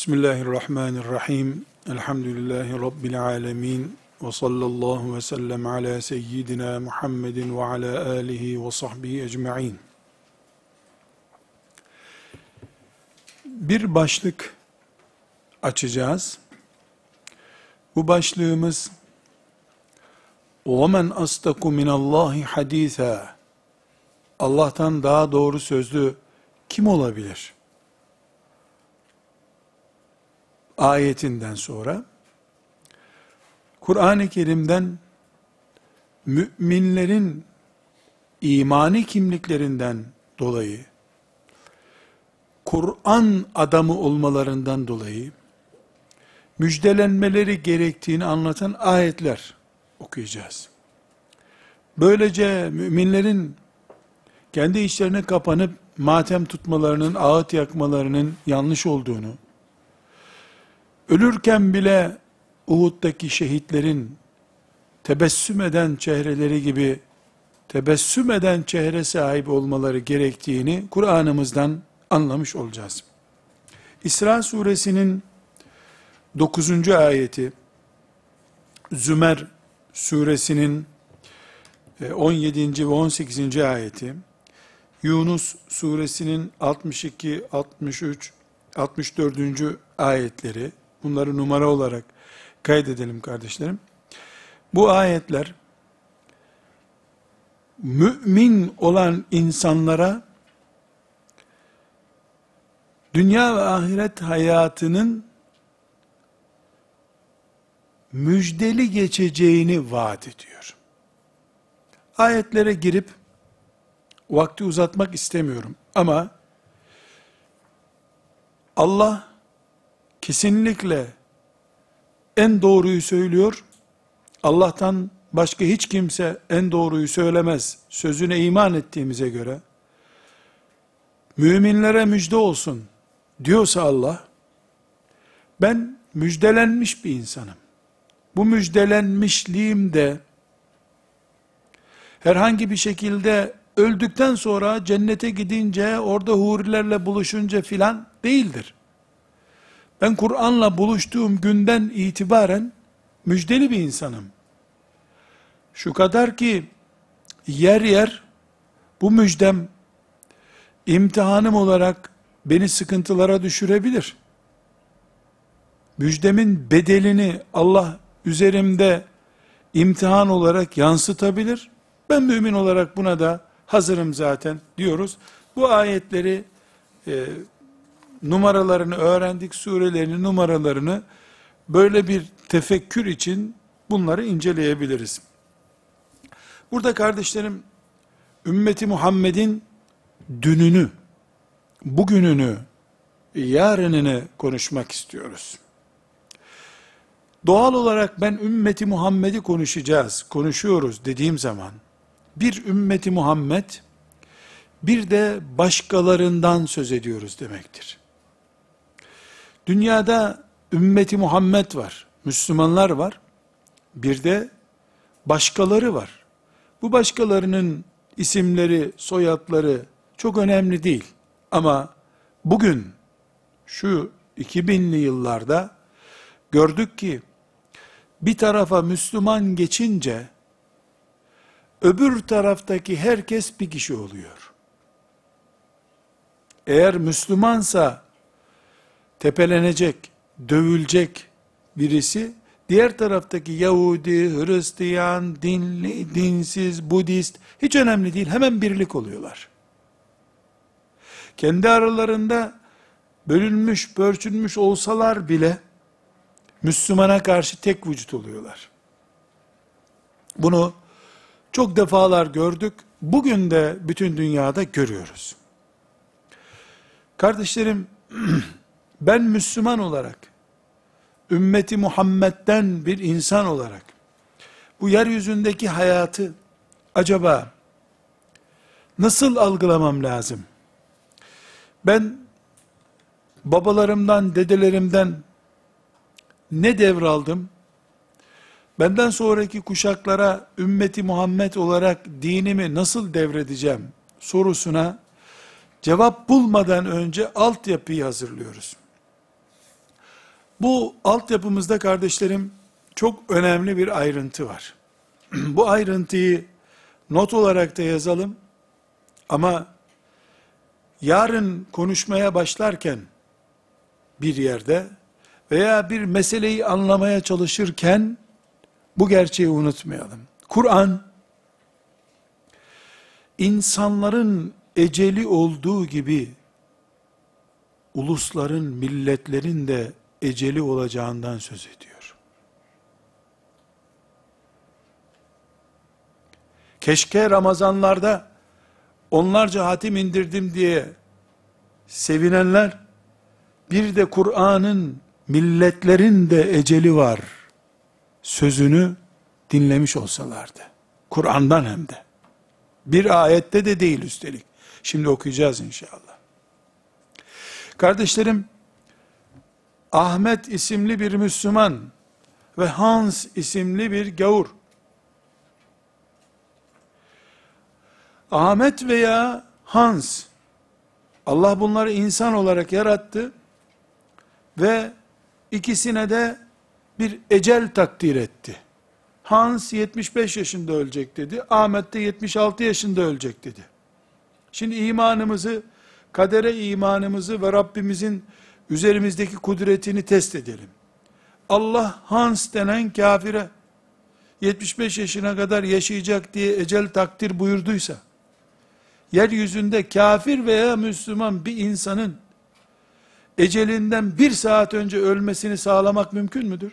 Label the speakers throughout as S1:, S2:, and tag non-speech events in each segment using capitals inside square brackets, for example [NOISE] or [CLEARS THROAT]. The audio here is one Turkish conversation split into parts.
S1: Bismillahirrahmanirrahim. Elhamdülillahi Rabbil alemin. Ve sallallahu ve sellem ala seyyidina Muhammedin ve ala alihi ve sahbihi ecma'in. Bir başlık açacağız. Bu başlığımız وَمَنْ أَصْدَقُ مِنَ اللّٰهِ حَد۪يثًا Allah'tan daha doğru sözlü kim olabilir? Ayetinden sonra Kur'an-ı Kerim'den müminlerin imani kimliklerinden dolayı Kur'an adamı olmalarından dolayı müjdelenmeleri gerektiğini anlatan ayetler okuyacağız. Böylece müminlerin kendi içlerine kapanıp matem tutmalarının, ağıt yakmalarının yanlış olduğunu, ölürken bile Uhud'daki şehitlerin tebessüm eden çehreleri gibi tebessüm eden çehre sahibi olmaları gerektiğini Kur'an'ımızdan anlamış olacağız. İsra suresinin 9. ayeti, Zümer suresinin 17. E, ve 18. ayeti, Yunus suresinin 62, 63, 64. ayetleri, bunları numara olarak kaydedelim kardeşlerim. Bu ayetler, mümin olan insanlara, dünya ve ahiret hayatının müjdeli geçeceğini vaat ediyor. Ayetlere girip vakti uzatmak istemiyorum ama Allah kesinlikle en doğruyu söylüyor. Allah'tan başka hiç kimse en doğruyu söylemez. Sözüne iman ettiğimize göre müminlere müjde olsun diyorsa Allah ben müjdelenmiş bir insanım. Bu müjdelenmişliğim de herhangi bir şekilde öldükten sonra cennete gidince orada hurilerle buluşunca filan değildir. Ben Kur'an'la buluştuğum günden itibaren müjdeli bir insanım. Şu kadar ki yer yer bu müjdem imtihanım olarak beni sıkıntılara düşürebilir. Müjdemin bedelini Allah üzerimde imtihan olarak yansıtabilir. Ben mümin olarak buna da hazırım zaten diyoruz. Bu ayetleri e, numaralarını öğrendik, surelerini, numaralarını böyle bir tefekkür için bunları inceleyebiliriz. Burada kardeşlerim, ümmeti Muhammed'in dününü, bugününü, yarınını konuşmak istiyoruz. Doğal olarak ben ümmeti Muhammed'i konuşacağız, konuşuyoruz dediğim zaman, bir ümmeti Muhammed, bir de başkalarından söz ediyoruz demektir. Dünyada ümmeti Muhammed var, Müslümanlar var, bir de başkaları var. Bu başkalarının isimleri, soyadları çok önemli değil. Ama bugün şu 2000'li yıllarda gördük ki bir tarafa Müslüman geçince öbür taraftaki herkes bir kişi oluyor. Eğer Müslümansa tepelenecek, dövülecek birisi, diğer taraftaki Yahudi, Hristiyan, dinli, dinsiz, Budist, hiç önemli değil, hemen birlik oluyorlar. Kendi aralarında bölünmüş, pörçünmüş olsalar bile, Müslümana karşı tek vücut oluyorlar. Bunu çok defalar gördük, bugün de bütün dünyada görüyoruz. Kardeşlerim, [CLEARS THROAT] ben Müslüman olarak, ümmeti Muhammed'den bir insan olarak, bu yeryüzündeki hayatı acaba nasıl algılamam lazım? Ben babalarımdan, dedelerimden ne devraldım? Benden sonraki kuşaklara ümmeti Muhammed olarak dinimi nasıl devredeceğim sorusuna cevap bulmadan önce altyapıyı hazırlıyoruz. Bu altyapımızda kardeşlerim çok önemli bir ayrıntı var. [CLEARS THROAT] Bu ayrıntıyı not olarak da yazalım. Ama yarın konuşmaya başlarken bir yerde veya bir meseleyi anlamaya çalışırken bu gerçeği unutmayalım. Kur'an insanların eceli olduğu gibi ulusların, milletlerin de eceli olacağından söz ediyor. Keşke Ramazanlarda onlarca hatim indirdim diye sevinenler, bir de Kur'an'ın milletlerin de eceli var sözünü dinlemiş olsalardı. Kur'an'dan hem de. Bir ayette de değil üstelik. Şimdi okuyacağız inşallah. Kardeşlerim, Ahmet isimli bir Müslüman ve Hans isimli bir gavur. Ahmet veya Hans, Allah bunları insan olarak yarattı ve ikisine de bir ecel takdir etti. Hans 75 yaşında ölecek dedi. Ahmet de 76 yaşında ölecek dedi. Şimdi imanımızı, kadere imanımızı ve Rabbimizin üzerimizdeki kudretini test edelim. Allah Hans denen kafire 75 yaşına kadar yaşayacak diye ecel takdir buyurduysa, yeryüzünde kafir veya Müslüman bir insanın ecelinden bir saat önce ölmesini sağlamak mümkün müdür?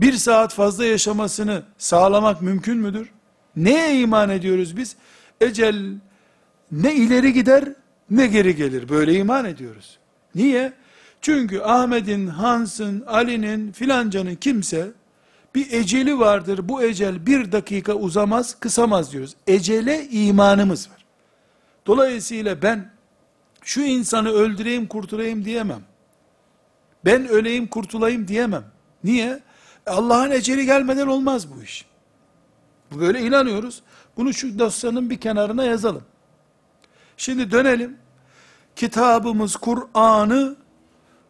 S1: Bir saat fazla yaşamasını sağlamak mümkün müdür? Neye iman ediyoruz biz? Ecel ne ileri gider ne geri gelir. Böyle iman ediyoruz. Niye? Çünkü Ahmet'in, Hans'ın, Ali'nin, filancanın kimse bir eceli vardır. Bu ecel bir dakika uzamaz, kısamaz diyoruz. Ecele imanımız var. Dolayısıyla ben şu insanı öldüreyim, kurtulayım diyemem. Ben öleyim, kurtulayım diyemem. Niye? Allah'ın eceli gelmeden olmaz bu iş. Böyle inanıyoruz. Bunu şu dosyanın bir kenarına yazalım. Şimdi dönelim. Kitabımız Kur'an'ı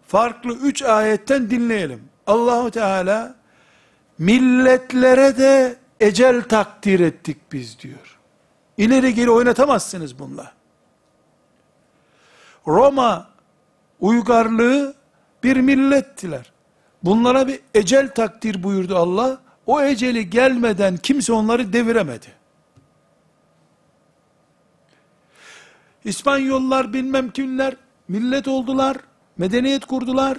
S1: farklı üç ayetten dinleyelim. Allahu Teala milletlere de ecel takdir ettik biz diyor. İleri geri oynatamazsınız bununla. Roma uygarlığı bir millettiler. Bunlara bir ecel takdir buyurdu Allah. O eceli gelmeden kimse onları deviremedi. İspanyollar bilmem kimler millet oldular, medeniyet kurdular.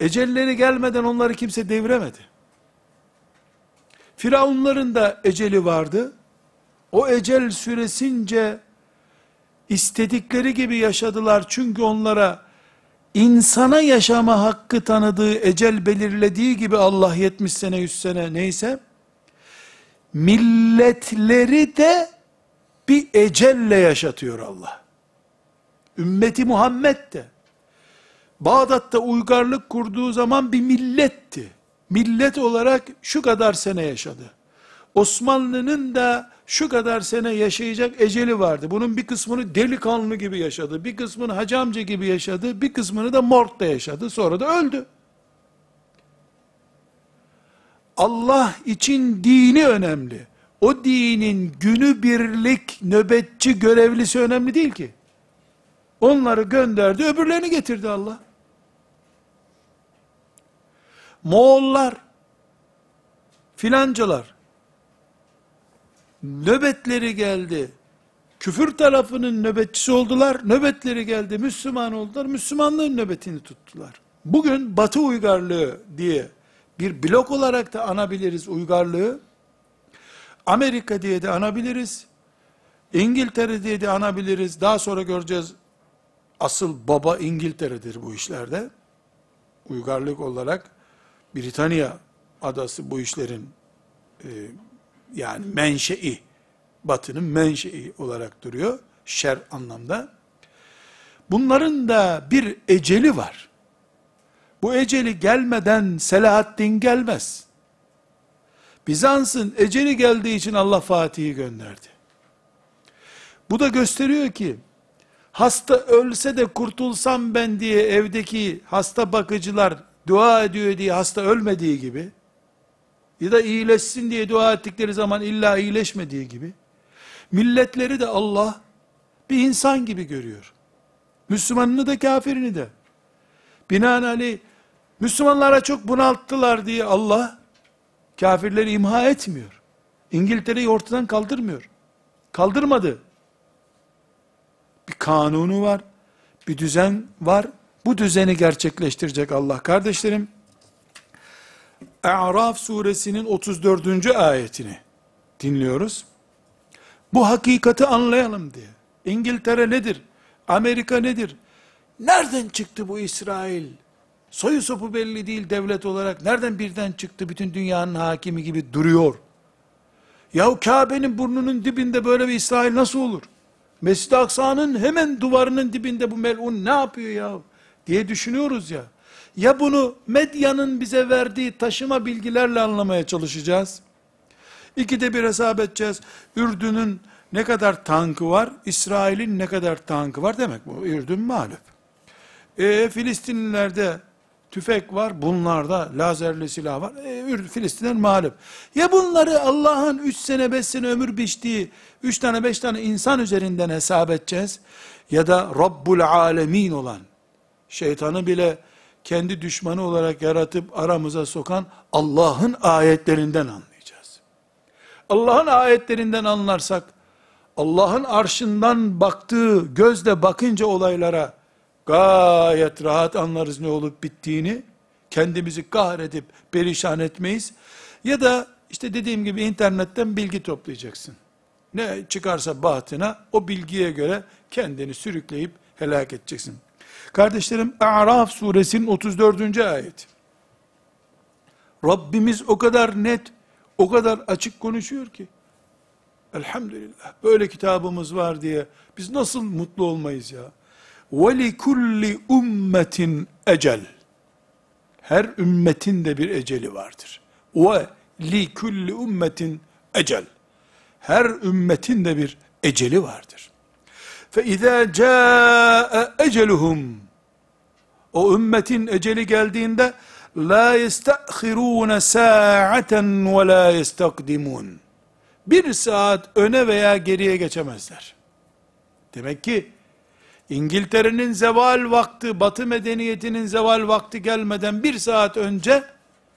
S1: Ecelleri gelmeden onları kimse deviremedi. Firavunların da eceli vardı. O ecel süresince istedikleri gibi yaşadılar çünkü onlara insana yaşama hakkı tanıdığı, ecel belirlediği gibi Allah 70 sene, 100 sene neyse, milletleri de bir ecelle yaşatıyor Allah. Ümmeti Muhammed de, Bağdat'ta uygarlık kurduğu zaman bir milletti. Millet olarak şu kadar sene yaşadı. Osmanlı'nın da şu kadar sene yaşayacak eceli vardı. Bunun bir kısmını delikanlı gibi yaşadı, bir kısmını hacamcı gibi yaşadı, bir kısmını da morgda yaşadı, sonra da öldü. Allah için dini önemli. O dinin günü birlik nöbetçi görevlisi önemli değil ki. Onları gönderdi, öbürlerini getirdi Allah. Moğollar, filancalar, nöbetleri geldi. Küfür tarafının nöbetçisi oldular. Nöbetleri geldi. Müslüman oldular. Müslümanlığın nöbetini tuttular. Bugün Batı uygarlığı diye bir blok olarak da anabiliriz uygarlığı. Amerika diye de anabiliriz. İngiltere diye de anabiliriz. Daha sonra göreceğiz. Asıl baba İngiltere'dir bu işlerde. Uygarlık olarak Britanya adası bu işlerin e, yani menşei, batının menşei olarak duruyor, şer anlamda. Bunların da bir eceli var. Bu eceli gelmeden Selahaddin gelmez. Bizans'ın eceli geldiği için Allah Fatih'i gönderdi. Bu da gösteriyor ki, hasta ölse de kurtulsam ben diye evdeki hasta bakıcılar dua ediyor diye hasta ölmediği gibi, ya da iyileşsin diye dua ettikleri zaman illa iyileşmediği gibi, milletleri de Allah bir insan gibi görüyor. Müslümanını da kafirini de. Binaenaleyh Müslümanlara çok bunalttılar diye Allah kafirleri imha etmiyor. İngiltere'yi ortadan kaldırmıyor. Kaldırmadı. Bir kanunu var, bir düzen var. Bu düzeni gerçekleştirecek Allah. Kardeşlerim, A'raf suresinin 34. ayetini dinliyoruz. Bu hakikati anlayalım diye. İngiltere nedir? Amerika nedir? Nereden çıktı bu İsrail? Soyu sopu belli değil devlet olarak. Nereden birden çıktı bütün dünyanın hakimi gibi duruyor? Yahu Kabe'nin burnunun dibinde böyle bir İsrail nasıl olur? Mescid-i Aksa'nın hemen duvarının dibinde bu melun ne yapıyor ya? Diye düşünüyoruz ya. Ya bunu medyanın bize verdiği taşıma bilgilerle anlamaya çalışacağız. İkide bir hesap edeceğiz. Ürdün'ün ne kadar tankı var, İsrail'in ne kadar tankı var demek bu. Ürdün mağlup. E, Filistinlilerde tüfek var, bunlarda lazerli silah var. E, Filistinler mağlup. Ya bunları Allah'ın 3 sene 5 sene ömür biçtiği 3 tane 5 tane insan üzerinden hesap edeceğiz. Ya da Rabbul Alemin olan, şeytanı bile kendi düşmanı olarak yaratıp aramıza sokan Allah'ın ayetlerinden anlayacağız. Allah'ın ayetlerinden anlarsak, Allah'ın arşından baktığı gözle bakınca olaylara gayet rahat anlarız ne olup bittiğini. Kendimizi kahredip perişan etmeyiz. Ya da işte dediğim gibi internetten bilgi toplayacaksın. Ne çıkarsa batına o bilgiye göre kendini sürükleyip helak edeceksin. Kardeşlerim A'raf suresinin 34. ayet. Rabbimiz o kadar net, o kadar açık konuşuyor ki. Elhamdülillah. Böyle kitabımız var diye biz nasıl mutlu olmayız ya? وَلِكُلِّ ummetin ecel. Her ümmetin de bir eceli vardır. Ve li kulli ummetin ecel. Her ümmetin de bir eceli vardır. Fe izâ câe eceluhum. O ümmetin eceli geldiğinde la yestahirûne sa'aten ve la yestakdimun. Bir saat öne veya geriye geçemezler. Demek ki İngiltere'nin zeval vakti, batı medeniyetinin zeval vakti gelmeden bir saat önce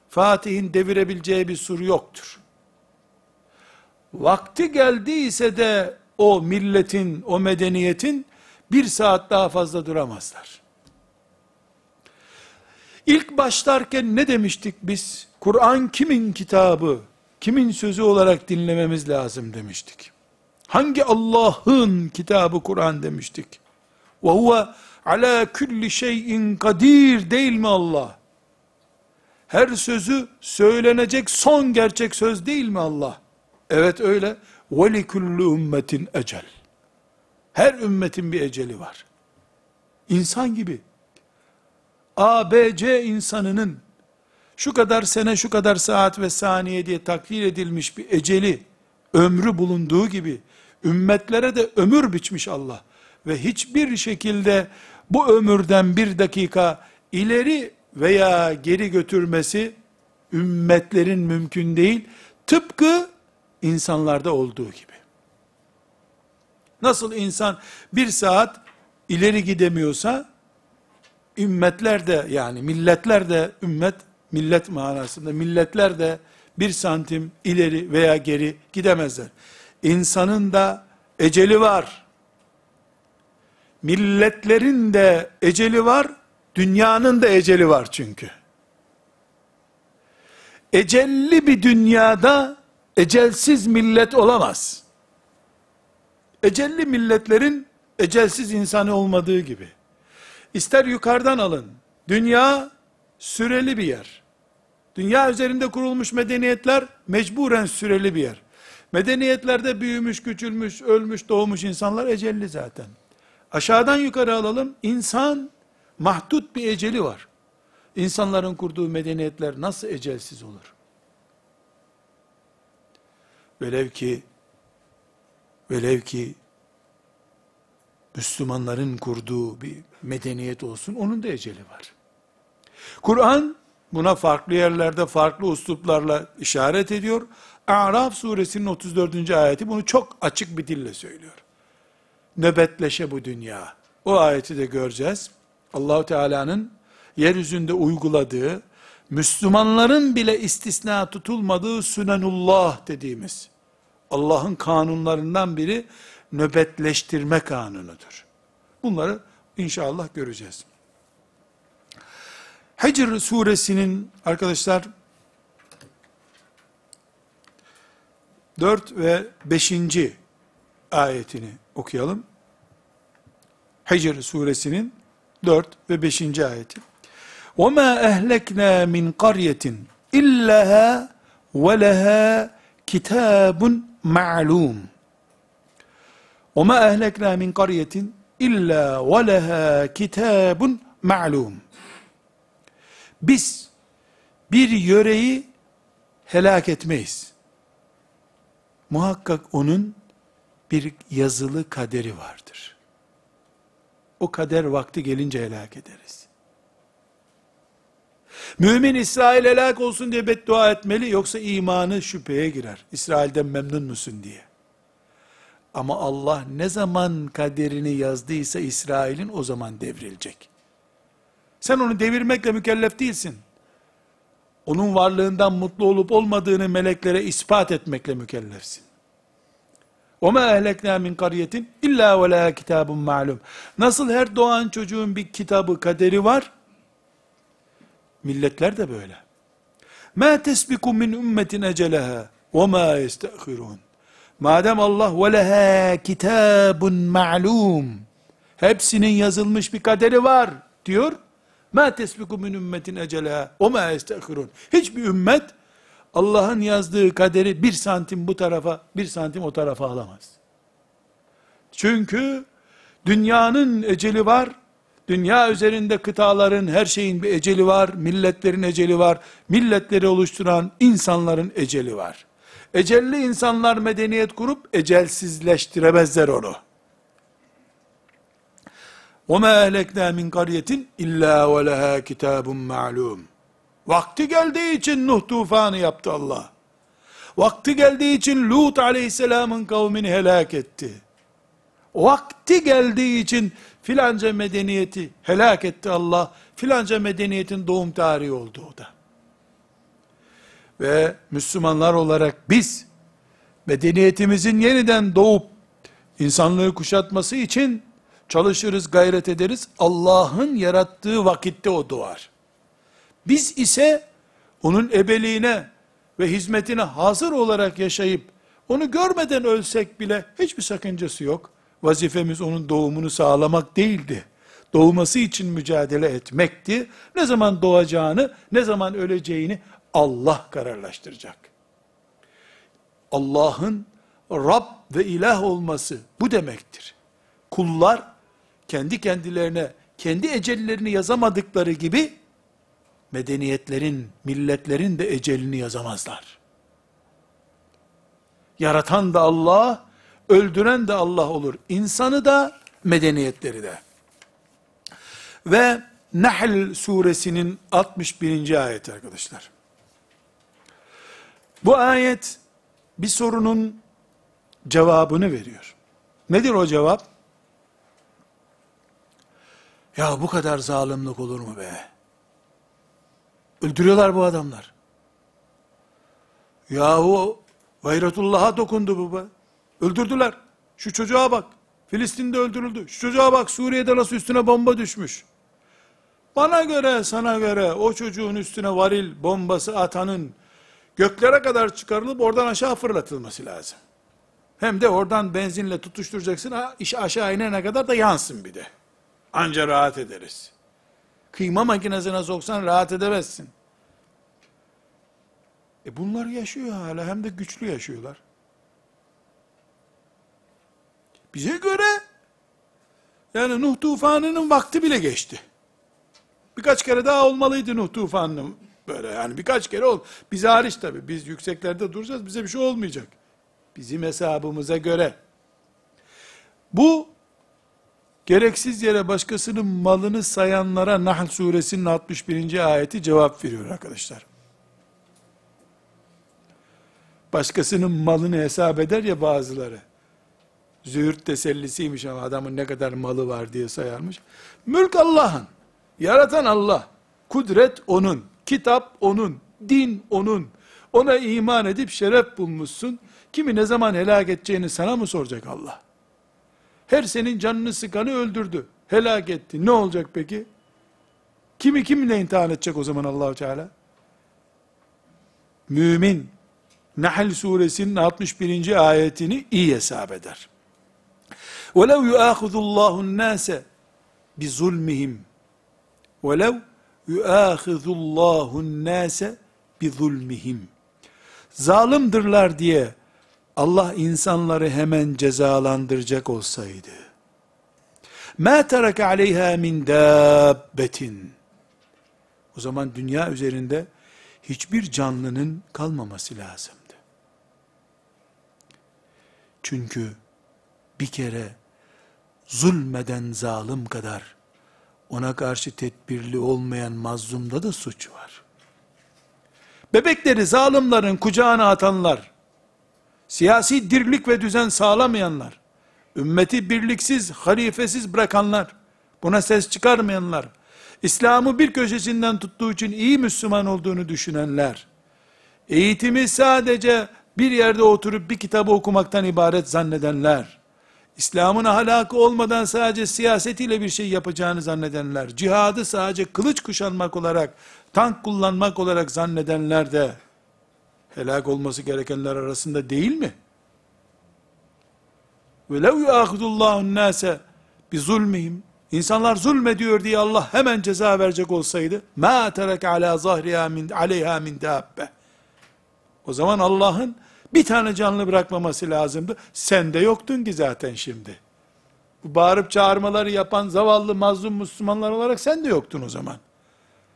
S1: Fatih'in devirebileceği bir sur yoktur. Vakti geldiyse de o milletin, o medeniyetin bir saat daha fazla duramazlar. İlk başlarken ne demiştik biz? Kur'an kimin kitabı, kimin sözü olarak dinlememiz lazım demiştik. Hangi Allah'ın kitabı Kur'an demiştik. Ve huve ala kulli şeyin kadir değil mi Allah? Her sözü söylenecek son gerçek söz değil mi Allah? Evet öyle. Ve li kulli ümmetin ecel. Her ümmetin bir eceli var. İnsan gibi. A, B, C insanının şu kadar sene, şu kadar saat ve saniye diye takdir edilmiş bir eceli, ömrü bulunduğu gibi, ümmetlere de ömür biçmiş Allah. Ve hiçbir şekilde bu ömürden bir dakika ileri veya geri götürmesi, ümmetlerin mümkün değil. Tıpkı insanlarda olduğu gibi. Nasıl insan bir saat ileri gidemiyorsa, ümmetler de yani milletler de ümmet millet manasında milletler de bir santim ileri veya geri gidemezler. İnsanın da eceli var. Milletlerin de eceli var. Dünyanın da eceli var çünkü. Ecelli bir dünyada ecelsiz millet olamaz. Ecelli milletlerin ecelsiz insanı olmadığı gibi. İster yukarıdan alın. Dünya süreli bir yer. Dünya üzerinde kurulmuş medeniyetler mecburen süreli bir yer. Medeniyetlerde büyümüş, küçülmüş, ölmüş, doğmuş insanlar ecelli zaten. Aşağıdan yukarı alalım. İnsan mahdut bir eceli var. İnsanların kurduğu medeniyetler nasıl ecelsiz olur? Velev ki velev ki Müslümanların kurduğu bir medeniyet olsun, onun da eceli var. Kur'an buna farklı yerlerde farklı usluplarla işaret ediyor. A'raf suresinin 34. ayeti bunu çok açık bir dille söylüyor. Nöbetleşe bu dünya. O ayeti de göreceğiz. Allahu Teala'nın yeryüzünde uyguladığı, Müslümanların bile istisna tutulmadığı sünenullah dediğimiz, Allah'ın kanunlarından biri nöbetleştirme kanunudur. Bunları inşallah göreceğiz. Hicr suresinin arkadaşlar 4 ve 5 ayetini okuyalım. Hicr suresinin 4 ve 5. ayeti. وَمَا اَهْلَكْنَا مِنْ قَرْيَةٍ اِلَّهَا وَلَهَا كِتَابٌ مَعْلُومٌ وَمَا اَهْلَكْنَا مِنْ قَرْيَةٍ اِلَّا وَلَهَا كِتَابٌ مَعْلُومٌ Biz bir yöreyi helak etmeyiz. Muhakkak onun bir yazılı kaderi vardır. O kader vakti gelince helak ederiz. Mümin İsrail helak olsun diye beddua etmeli yoksa imanı şüpheye girer. İsrail'den memnun musun diye. Ama Allah ne zaman kaderini yazdıysa İsrail'in o zaman devrilecek. Sen onu devirmekle mükellef değilsin. Onun varlığından mutlu olup olmadığını meleklere ispat etmekle mükellefsin. وَمَا اَهْلَكْنَا مِنْ قَرْيَةٍ اِلَّا وَلَا كِتَابٌ malum. Nasıl her doğan çocuğun bir kitabı, kaderi var, milletler de böyle. مَا تَسْبِكُ مِنْ اُمَّةٍ اَجَلَهَا وَمَا يَسْتَأْخِرُونَ Madem Allah وَلَهَا kitabun ma'lum hepsinin yazılmış bir kaderi var diyor. مَا تَسْبِكُ مِنْ اُمَّةٍ اَجَلَهَا وَمَا يَسْتَأْخِرُونَ Hiçbir ümmet Allah'ın yazdığı kaderi bir santim bu tarafa, bir santim o tarafa alamaz. Çünkü dünyanın eceli var, dünya üzerinde kıtaların, her şeyin bir eceli var, milletlerin eceli var, milletleri oluşturan insanların eceli var. Ecelli insanlar medeniyet kurup ecelsizleştiremezler onu. وَمَا اَهْلَكْنَا مِنْ قَرْيَةٍ اِلَّا وَلَهَا كِتَابٌ مَعْلُومٌ Vakti geldiği için Nuh tufanı yaptı Allah. Vakti geldiği için Lut aleyhisselamın kavmini helak etti. Vakti geldiği için filanca medeniyeti helak etti Allah. Filanca medeniyetin doğum tarihi oldu o da. Ve Müslümanlar olarak biz medeniyetimizin yeniden doğup insanlığı kuşatması için çalışırız, gayret ederiz. Allah'ın yarattığı vakitte o doğar. Biz ise onun ebeliğine ve hizmetine hazır olarak yaşayıp onu görmeden ölsek bile hiçbir sakıncası yok. Vazifemiz onun doğumunu sağlamak değildi. Doğması için mücadele etmekti. Ne zaman doğacağını, ne zaman öleceğini Allah kararlaştıracak. Allah'ın Rab ve ilah olması bu demektir. Kullar kendi kendilerine kendi ecellerini yazamadıkları gibi medeniyetlerin, milletlerin de ecelini yazamazlar. Yaratan da Allah, öldüren de Allah olur. İnsanı da, medeniyetleri de. Ve Nahl suresinin 61. ayeti arkadaşlar. Bu ayet bir sorunun cevabını veriyor. Nedir o cevap? Ya bu kadar zalimlik olur mu be? Öldürüyorlar bu adamlar. Yahu gayretullah'a dokundu bu be. Öldürdüler. Şu çocuğa bak. Filistin'de öldürüldü. Şu çocuğa bak Suriye'de nasıl üstüne bomba düşmüş. Bana göre, sana göre o çocuğun üstüne varil bombası atanın göklere kadar çıkarılıp oradan aşağı fırlatılması lazım. Hem de oradan benzinle tutuşturacaksın, iş aşağı inene kadar da yansın bir de. Anca rahat ederiz. Kıyma makinesine soksan rahat edemezsin. E bunlar yaşıyor hala hem de güçlü yaşıyorlar. Bize göre yani Nuh tufanının vakti bile geçti. Birkaç kere daha olmalıydı Nuh tufanının böyle yani birkaç kere ol. Biz hariç tabi biz yükseklerde duracağız bize bir şey olmayacak. Bizim hesabımıza göre. Bu gereksiz yere başkasının malını sayanlara Nahl suresinin 61. ayeti cevap veriyor arkadaşlar. Başkasının malını hesap eder ya bazıları. Züğürt tesellisiymiş ama adamın ne kadar malı var diye sayarmış. Mülk Allah'ın. Yaratan Allah. Kudret onun. Kitap onun. Din onun. Ona iman edip şeref bulmuşsun. Kimi ne zaman helak edeceğini sana mı soracak Allah? Her senin canını sıkanı öldürdü. Helak etti. Ne olacak peki? Kimi kimle imtihan edecek o zaman Allahu Teala? Mümin Nahl suresinin 61. ayetini iyi hesap eder. وَلَوْ يُؤَاخُذُ اللّٰهُ النَّاسَ بِظُلْمِهِمْ وَلَوْ يُؤَاخِذُ اللّٰهُ النَّاسَ بِظُلْمِهِمْ Zalimdirler diye Allah insanları hemen cezalandıracak olsaydı, مَا تَرَكَ عَلَيْهَا مِنْ دَابَّةٍ O zaman dünya üzerinde hiçbir canlının kalmaması lazımdı. Çünkü bir kere zulmeden zalim kadar ona karşı tedbirli olmayan mazlumda da suç var. Bebekleri zalimlerin kucağına atanlar, siyasi dirlik ve düzen sağlamayanlar, ümmeti birliksiz, halifesiz bırakanlar, buna ses çıkarmayanlar, İslam'ı bir köşesinden tuttuğu için iyi Müslüman olduğunu düşünenler, eğitimi sadece bir yerde oturup bir kitabı okumaktan ibaret zannedenler, İslam'ın ahlakı olmadan sadece siyasetiyle bir şey yapacağını zannedenler, cihadı sadece kılıç kuşanmak olarak, tank kullanmak olarak zannedenler de, helak olması gerekenler arasında değil mi? وَلَوْ يُآخُذُ اللّٰهُ النَّاسَ بِظُلْمِهِمْ İnsanlar zulmediyor diye Allah hemen ceza verecek olsaydı, مَا تَرَكَ عَلَى ظَهْرِهَا مِنْ عَلَيْهَا مِنْ دَابَّةِ O zaman Allah'ın bir tane canlı bırakmaması lazımdı. Sen de yoktun ki zaten şimdi. Bu bağırıp çağırmaları yapan zavallı mazlum Müslümanlar olarak sen de yoktun o zaman.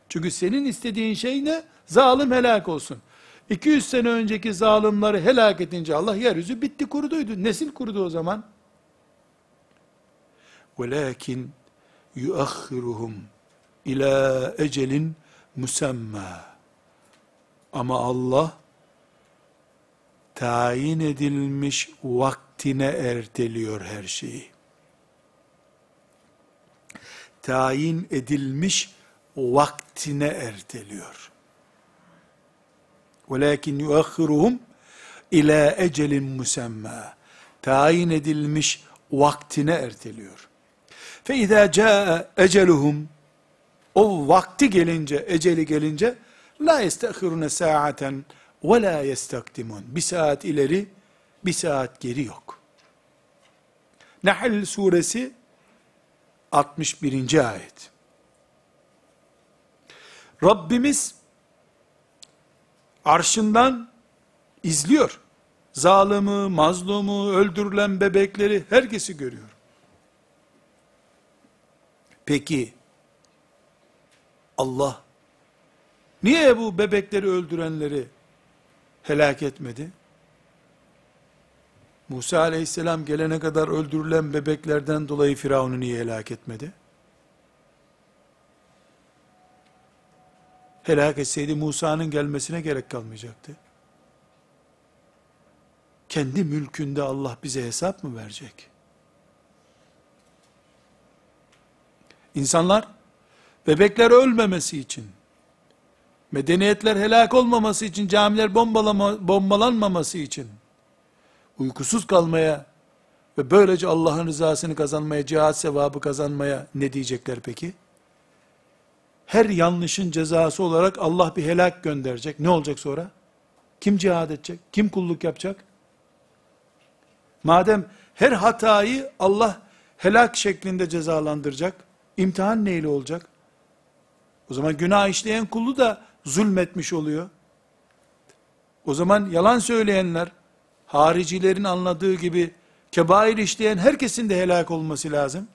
S1: Çünkü senin istediğin şey ne? Zalim helak olsun. 200 sene önceki zalimleri helak edince Allah yeryüzü bitti kuruduydu. Nesil kurudu o zaman. Velakin yuakhiruhum ila ecelin musamma. Ama Allah tayin edilmiş vaktine erteliyor her şeyi. Tayin edilmiş vaktine erteliyor. Velakin yuakhiruhum ila ecelin musemma. Tayin edilmiş vaktine erteliyor. Fe izâ câe. O vakti gelince, eceli gelince, la yestehirune sa'aten ve la. Bir saat ileri, bir saat geri yok. Nahl suresi 61. ayet. Rabbimiz arşından izliyor. Zalimi, mazlumu, öldürülen bebekleri herkesi görüyor. Peki Allah niye bu bebekleri öldürenleri helak etmedi? Musa aleyhisselam gelene kadar öldürülen bebeklerden dolayı Firavun'u niye helak etmedi? Helak etseydi Musa'nın gelmesine gerek kalmayacaktı. Kendi mülkünde Allah bize hesap mı verecek? İnsanlar bebekler ölmemesi için, medeniyetler helak olmaması için, camiler bombalama, bombalanmaması için, uykusuz kalmaya ve böylece Allah'ın rızasını kazanmaya, cihat sevabı kazanmaya ne diyecekler peki? Her yanlışın cezası olarak Allah bir helak gönderecek. Ne olacak sonra? Kim cihad edecek? Kim kulluk yapacak? Madem her hatayı Allah helak şeklinde cezalandıracak, imtihan neyle olacak? O zaman günah işleyen kullu da zulmetmiş oluyor. O zaman yalan söyleyenler, haricilerin anladığı gibi kebair işleyen herkesin de helak olması lazım.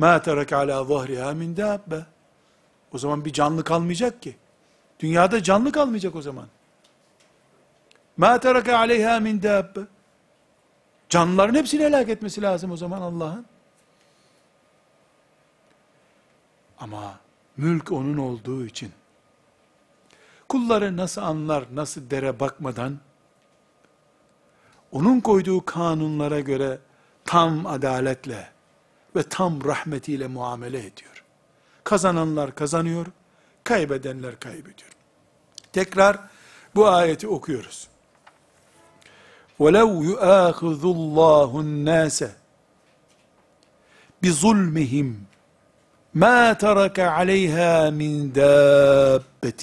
S1: مَا تَرَكَ عَلَى ظَهْرِهَا مِنْ دَابَّ O zaman bir canlı kalmayacak ki. Dünyada canlı kalmayacak o zaman. مَا تَرَكَ عَلَيْهَا مِنْ دَابَّ Canlıların hepsini helak etmesi lazım o zaman Allah'ın. Ama mülk onun olduğu için kulları nasıl anlar, nasıl dere bakmadan onun koyduğu kanunlara göre tam adaletle ve tam rahmetiyle muamele ediyor. Kazananlar kazanıyor, kaybedenler kaybediyor. Tekrar bu ayeti okuyoruz. وَلَوْ يُؤَاخِذُ اللّٰهُ النَّاسَ بِظُلْمِهِمْ مَا تَرَكَ عَلَيْهَا مِنْ دَابَّةٍ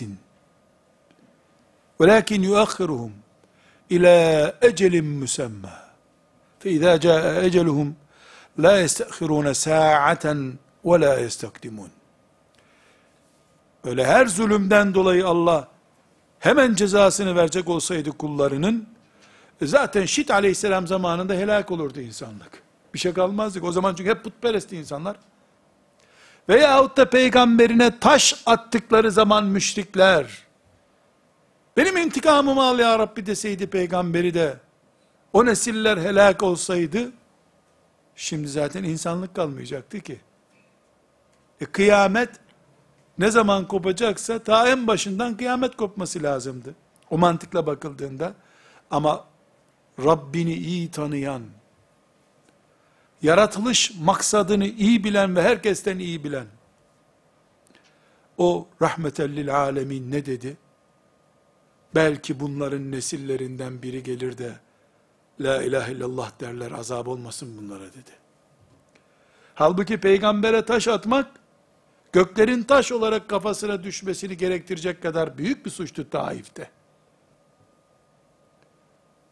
S1: وَلَكِنْ يُؤَخِّرُهُمْ إِلَى أَجَلٍ مُسَمَّى فَإِذَا جَاءَ أَجَلُهُمْ la yestehirune sa'aten ve la yestekdimun. Öyle her zulümden dolayı Allah hemen cezasını verecek olsaydı kullarının, e zaten Şit aleyhisselam zamanında helak olurdu insanlık. Bir şey kalmazdık. O zaman çünkü hep putperestti insanlar. Veyahut da peygamberine taş attıkları zaman müşrikler, benim intikamımı al ya Rabbi deseydi peygamberi de, o nesiller helak olsaydı, şimdi zaten insanlık kalmayacaktı ki. E kıyamet, ne zaman kopacaksa, ta en başından kıyamet kopması lazımdı. O mantıkla bakıldığında, ama Rabbini iyi tanıyan, yaratılış maksadını iyi bilen ve herkesten iyi bilen, o rahmetellil alemin ne dedi? Belki bunların nesillerinden biri gelir de, La ilahe illallah derler, azap olmasın bunlara dedi. Halbuki peygambere taş atmak, göklerin taş olarak kafasına düşmesini gerektirecek kadar büyük bir suçtu Taif'te.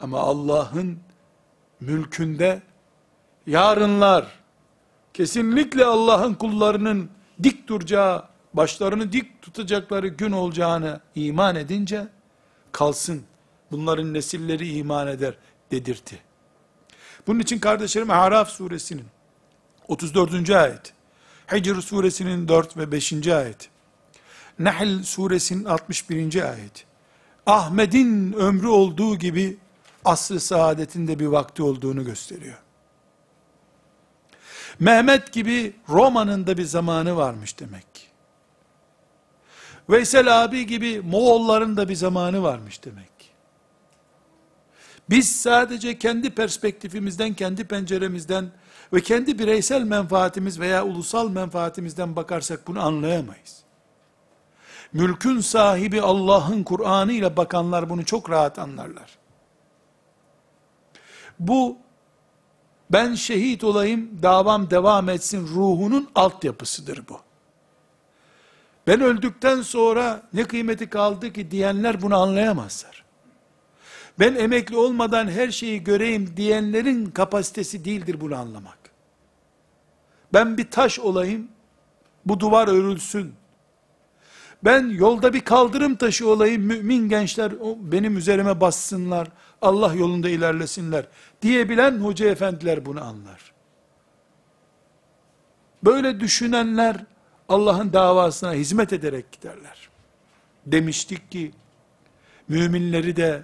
S1: Ama Allah'ın mülkünde yarınlar kesinlikle Allah'ın kullarının dik duracağı, başlarını dik tutacakları gün olacağını iman edince kalsın. Bunların nesilleri iman eder dedirtti. Bunun için kardeşlerim Araf suresinin 34. ayet, Hicr suresinin 4 ve 5. ayet, Nahl suresinin 61. ayet, Ahmet'in ömrü olduğu gibi asr-ı saadetinde bir vakti olduğunu gösteriyor. Mehmet gibi Roma'nın da bir zamanı varmış demek ki. Veysel abi gibi Moğolların da bir zamanı varmış demek. Biz sadece kendi perspektifimizden, kendi penceremizden ve kendi bireysel menfaatimiz veya ulusal menfaatimizden bakarsak bunu anlayamayız. Mülkün sahibi Allah'ın Kur'an'ı ile bakanlar bunu çok rahat anlarlar. Bu ben şehit olayım, davam devam etsin ruhunun altyapısıdır bu. Ben öldükten sonra ne kıymeti kaldı ki diyenler bunu anlayamazlar. Ben emekli olmadan her şeyi göreyim diyenlerin kapasitesi değildir bunu anlamak. Ben bir taş olayım, bu duvar örülsün. Ben yolda bir kaldırım taşı olayım, mümin gençler benim üzerime bassınlar, Allah yolunda ilerlesinler diyebilen hoca efendiler bunu anlar. Böyle düşünenler Allah'ın davasına hizmet ederek giderler. Demiştik ki müminleri de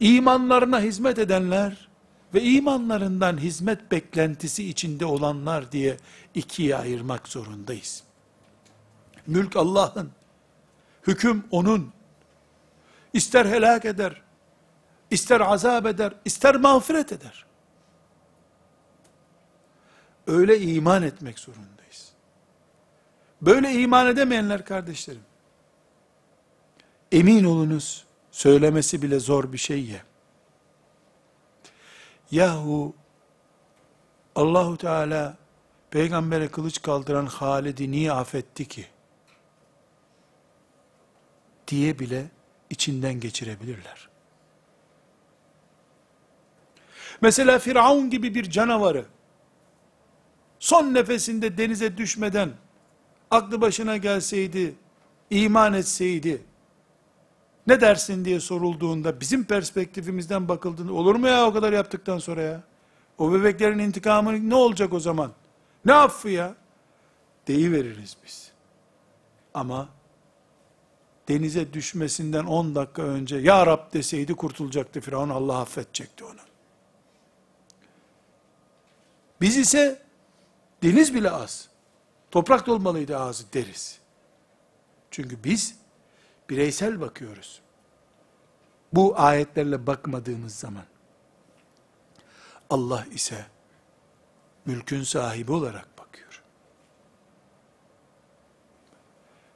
S1: imanlarına hizmet edenler ve imanlarından hizmet beklentisi içinde olanlar diye ikiye ayırmak zorundayız. Mülk Allah'ın, hüküm O'nun. İster helak eder, ister azap eder, ister mağfiret eder. Öyle iman etmek zorundayız. Böyle iman edemeyenler kardeşlerim, emin olunuz, söylemesi bile zor bir şey ya. Yahu, Allahu Teala, peygambere kılıç kaldıran Halid'i niye affetti ki? Diye bile içinden geçirebilirler. Mesela Firavun gibi bir canavarı, son nefesinde denize düşmeden, aklı başına gelseydi, iman etseydi, ne dersin diye sorulduğunda, bizim perspektifimizden bakıldığında, olur mu ya o kadar yaptıktan sonra ya? O bebeklerin intikamı ne olacak o zaman? Ne affı ya? Deyiveririz biz. Ama, denize düşmesinden 10 dakika önce, Ya Rab deseydi kurtulacaktı Firavun, Allah affedecekti onu. Biz ise deniz bile az. Toprak dolmalıydı ağzı deriz. Çünkü biz bireysel bakıyoruz. Bu ayetlerle bakmadığımız zaman Allah ise mülkün sahibi olarak bakıyor.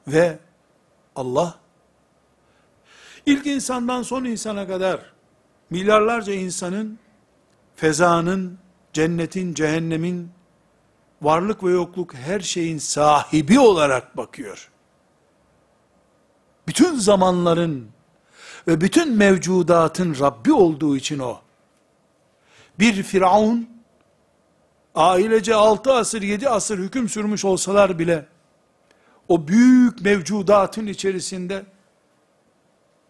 S1: Ve Allah ilk insandan son insana kadar milyarlarca insanın fezanın, cennetin, cehennemin, varlık ve yokluk her şeyin sahibi olarak bakıyor. Bütün zamanların ve bütün mevcudatın Rabbi olduğu için o. Bir Firavun, ailece altı asır, yedi asır hüküm sürmüş olsalar bile, o büyük mevcudatın içerisinde,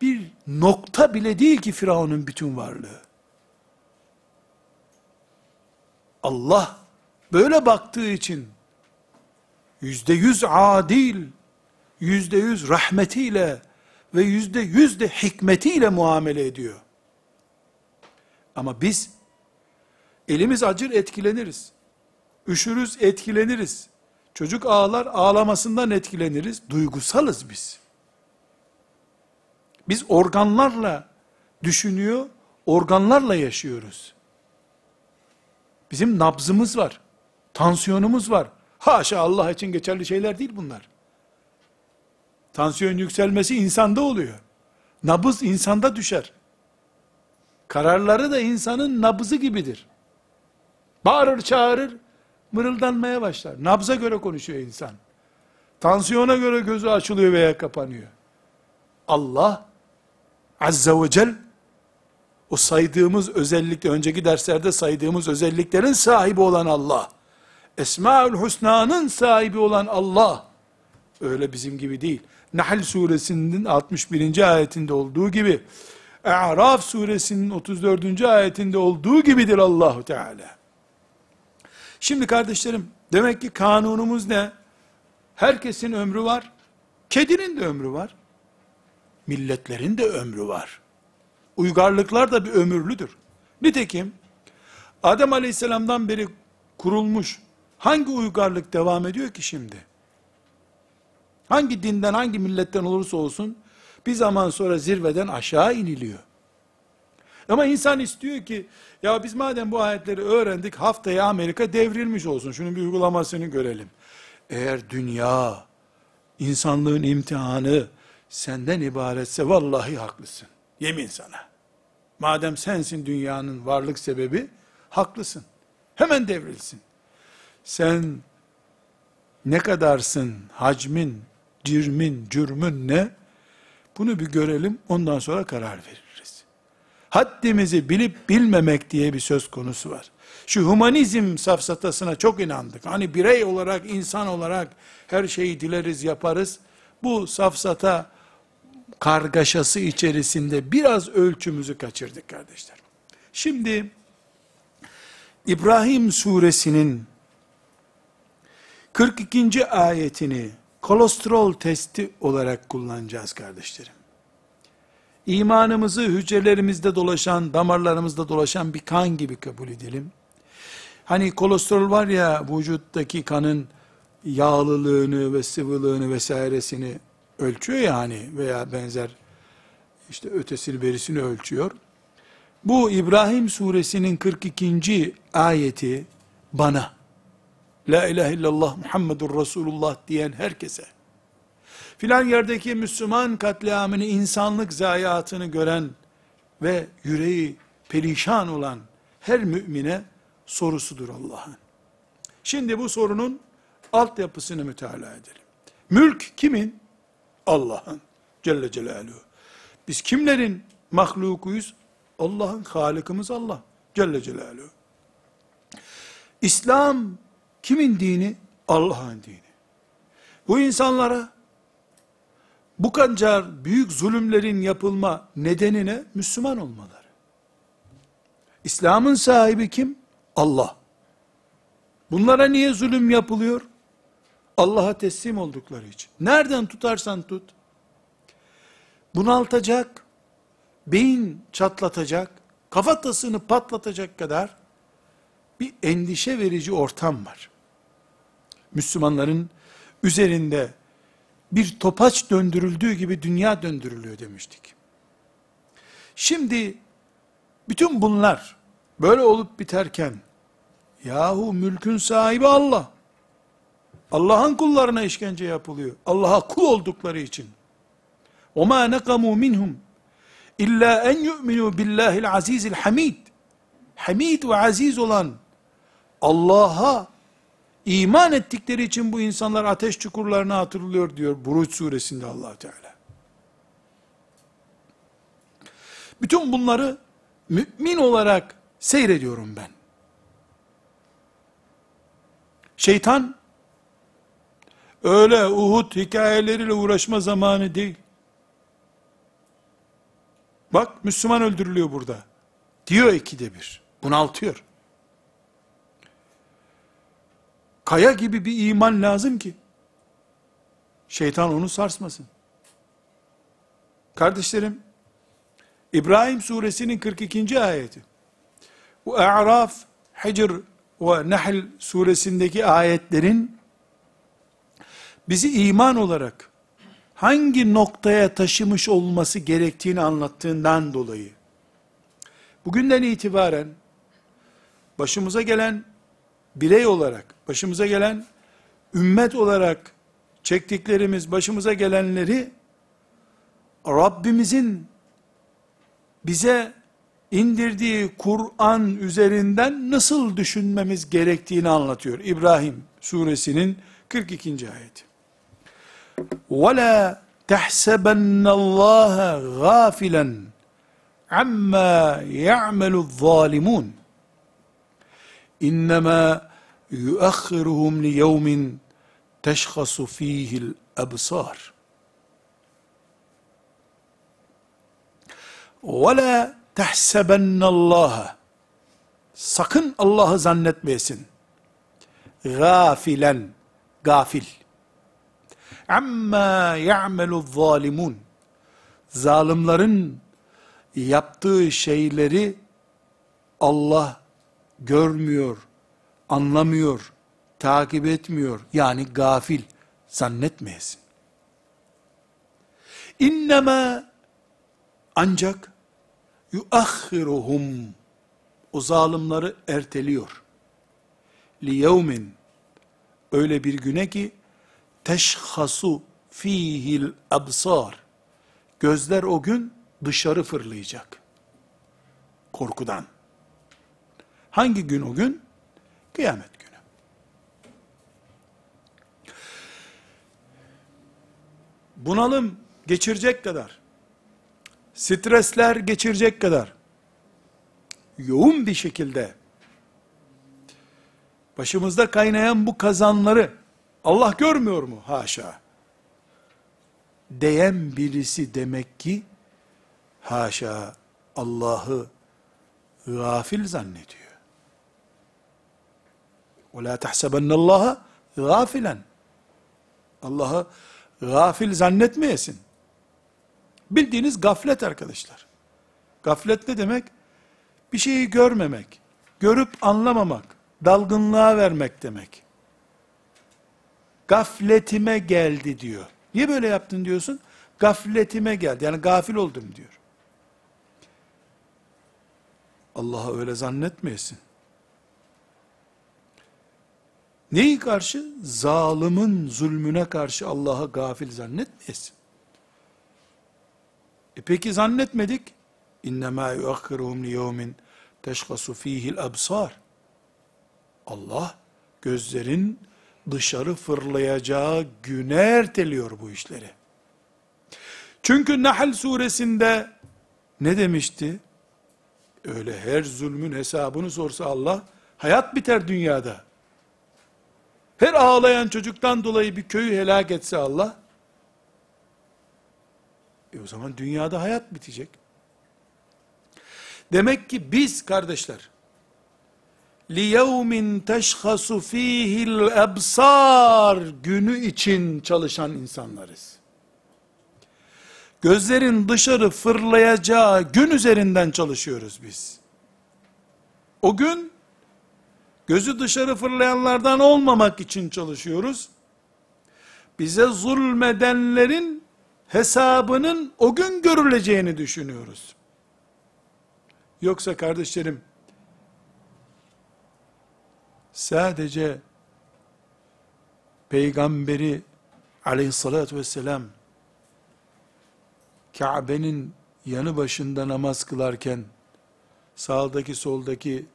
S1: bir nokta bile değil ki Firavun'un bütün varlığı. Allah böyle baktığı için yüzde yüz adil, yüzde yüz rahmetiyle ve yüzde yüz de hikmetiyle muamele ediyor. Ama biz elimiz acır etkileniriz. Üşürüz etkileniriz. Çocuk ağlar ağlamasından etkileniriz. Duygusalız biz. Biz organlarla düşünüyor, organlarla yaşıyoruz. Bizim nabzımız var. Tansiyonumuz var. Haşa Allah için geçerli şeyler değil bunlar. Tansiyon yükselmesi insanda oluyor. Nabız insanda düşer. Kararları da insanın nabzı gibidir. Bağırır çağırır, mırıldanmaya başlar. Nabza göre konuşuyor insan. Tansiyona göre gözü açılıyor veya kapanıyor. Allah Azze ve Celle o saydığımız özellikle önceki derslerde saydığımız özelliklerin sahibi olan Allah. Esmaül Hüsna'nın sahibi olan Allah. Öyle bizim gibi değil. Nahl suresinin 61. ayetinde olduğu gibi, A'raf suresinin 34. ayetinde olduğu gibidir Allahu Teala. Şimdi kardeşlerim, demek ki kanunumuz ne? Herkesin ömrü var. Kedinin de ömrü var. Milletlerin de ömrü var. Uygarlıklar da bir ömürlüdür. Nitekim Adem Aleyhisselam'dan beri kurulmuş hangi uygarlık devam ediyor ki şimdi? Hangi dinden, hangi milletten olursa olsun bir zaman sonra zirveden aşağı iniliyor. Ama insan istiyor ki ya biz madem bu ayetleri öğrendik haftaya Amerika devrilmiş olsun. Şunun bir uygulamasını görelim. Eğer dünya insanlığın imtihanı senden ibaretse vallahi haklısın. Yemin sana. Madem sensin dünyanın varlık sebebi, haklısın. Hemen devrilsin. Sen ne kadarsın, hacmin, cirmin, cürmün ne? Bunu bir görelim, ondan sonra karar veririz. Haddimizi bilip bilmemek diye bir söz konusu var. Şu humanizm safsatasına çok inandık. Hani birey olarak, insan olarak her şeyi dileriz, yaparız. Bu safsata kargaşası içerisinde biraz ölçümüzü kaçırdık kardeşler. Şimdi İbrahim suresinin 42. ayetini kolesterol testi olarak kullanacağız kardeşlerim. İmanımızı hücrelerimizde dolaşan, damarlarımızda dolaşan bir kan gibi kabul edelim. Hani kolesterol var ya vücuttaki kanın yağlılığını ve sıvılığını vesairesini ölçüyor ya hani veya benzer işte ötesini berisini ölçüyor. Bu İbrahim suresinin 42. ayeti bana La ilahe illallah Muhammedur Resulullah diyen herkese filan yerdeki Müslüman katliamını, insanlık zayiatını gören ve yüreği perişan olan her mümine sorusudur Allah'ın. Şimdi bu sorunun altyapısını mütalaa edelim. Mülk kimin? Allah'ın. Celle Celaluhu. Biz kimlerin mahlukuyuz? Allah'ın halikimiz Allah. Celle Celaluhu. İslam kimin dini? Allah'ın dini. Bu insanlara bu kadar büyük zulümlerin yapılma nedenine Müslüman olmaları. İslam'ın sahibi kim? Allah. Bunlara niye zulüm yapılıyor? Allah'a teslim oldukları için. Nereden tutarsan tut, bunaltacak, beyin çatlatacak, kafatasını patlatacak kadar bir endişe verici ortam var. Müslümanların üzerinde bir topaç döndürüldüğü gibi dünya döndürülüyor demiştik. Şimdi bütün bunlar böyle olup biterken yahu mülkün sahibi Allah. Allah'ın kullarına işkence yapılıyor. Allah'a kul oldukları için. وَمَا نَقَمُوا مِنْهُمْ İlla en yu'minu billahil azizil hamid. Hamid ve aziz olan Allah'a iman ettikleri için bu insanlar ateş çukurlarına hatırlıyor diyor Buruç suresinde allah Teala. Bütün bunları mümin olarak seyrediyorum ben. Şeytan öyle Uhud hikayeleriyle uğraşma zamanı değil. Bak Müslüman öldürülüyor burada. Diyor ikide bir. Bunaltıyor. Kaya gibi bir iman lazım ki. Şeytan onu sarsmasın. Kardeşlerim, İbrahim suresinin 42. ayeti. Bu A'raf, Hicr ve Nahl suresindeki ayetlerin bizi iman olarak hangi noktaya taşımış olması gerektiğini anlattığından dolayı bugünden itibaren başımıza gelen birey olarak, başımıza gelen ümmet olarak çektiklerimiz, başımıza gelenleri Rabbimizin bize indirdiği Kur'an üzerinden nasıl düşünmemiz gerektiğini anlatıyor. İbrahim suresinin 42. ayeti. وَلَا تَحْسَبَنَّ اللّٰهَ غَافِلًا عَمَّا يَعْمَلُ الظَّالِمُونَ اِنَّمَا yuakhiruhum li yevmin teşhasu fihil ebsar. Ve la tehsebennallaha. Sakın Allah'ı zannetmeyesin. Gafilen, gafil. Amma ya'melu zalimun. Zalimlerin yaptığı şeyleri Allah görmüyor, anlamıyor, takip etmiyor. Yani gafil zannetmeyesin. İnnemâ ancak yuahhiruhum o zalimleri erteliyor. Li yevmin öyle bir güne ki teşhasu fihil absar gözler o gün dışarı fırlayacak. Korkudan. Hangi gün o gün? Kıyamet günü. Bunalım geçirecek kadar, stresler geçirecek kadar, yoğun bir şekilde, başımızda kaynayan bu kazanları, Allah görmüyor mu? Haşa. Diyen birisi demek ki, haşa Allah'ı gafil zannediyor. وَلَا تَحْسَبَنَّ اللّٰهَ gafilen. Allah'ı gafil zannetmeyesin. Bildiğiniz gaflet arkadaşlar. Gaflet ne demek? Bir şeyi görmemek, görüp anlamamak, dalgınlığa vermek demek. Gafletime geldi diyor. Niye böyle yaptın diyorsun? Gafletime geldi. Yani gafil oldum diyor. Allah'a öyle zannetmeyesin. Neyi karşı? Zalimin zulmüne karşı Allah'ı gafil zannetmeyesin. E peki zannetmedik. İnnemâ yuakhiruhum liyevmin teşkasu fihil absar. Allah gözlerin dışarı fırlayacağı güne erteliyor bu işleri. Çünkü Nahl suresinde ne demişti? Öyle her zulmün hesabını sorsa Allah, hayat biter dünyada Her ağlayan çocuktan dolayı bir köyü helak etse Allah, e o zaman dünyada hayat bitecek. Demek ki biz kardeşler, لِيَوْمٍ تَشْخَصُ ف۪يهِ الْاَبْصَارِ günü için çalışan insanlarız. Gözlerin dışarı fırlayacağı gün üzerinden çalışıyoruz biz. O gün, gözü dışarı fırlayanlardan olmamak için çalışıyoruz. Bize zulmedenlerin hesabının o gün görüleceğini düşünüyoruz. Yoksa kardeşlerim, sadece peygamberi aleyhissalatü vesselam Kabe'nin yanı başında namaz kılarken sağdaki soldaki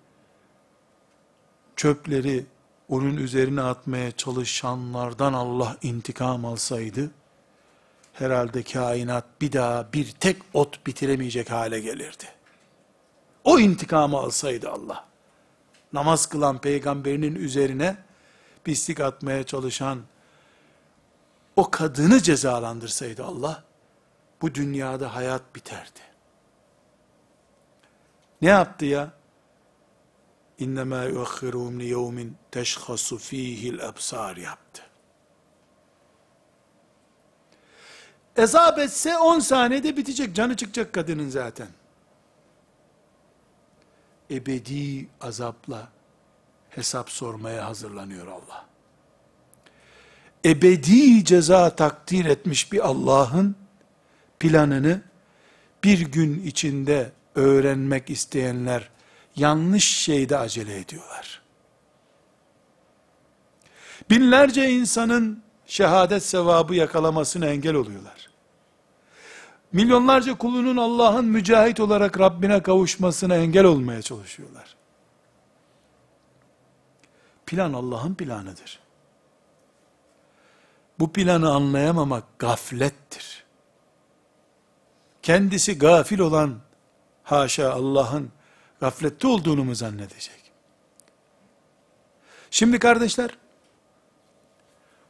S1: çöpleri onun üzerine atmaya çalışanlardan Allah intikam alsaydı herhalde kainat bir daha bir tek ot bitiremeyecek hale gelirdi. O intikamı alsaydı Allah namaz kılan peygamberinin üzerine pislik atmaya çalışan o kadını cezalandırsaydı Allah, bu dünyada hayat biterdi. Ne yaptı ya? İnnemâ yuakhiruhum li yevmin teşhasu fîhil absar yaptı. Ezap etse 10 saniyede bitecek, canı çıkacak kadının zaten. Ebedi azapla hesap sormaya hazırlanıyor Allah. Ebedi ceza takdir etmiş bir Allah'ın planını bir gün içinde öğrenmek isteyenler yanlış şeyde acele ediyorlar. Binlerce insanın şehadet sevabı yakalamasına engel oluyorlar. Milyonlarca kulunun Allah'ın mücahit olarak Rabbine kavuşmasına engel olmaya çalışıyorlar. Plan Allah'ın planıdır. Bu planı anlayamamak gaflettir. Kendisi gafil olan, haşa Allah'ın gaflette olduğunu mu zannedecek? Şimdi kardeşler,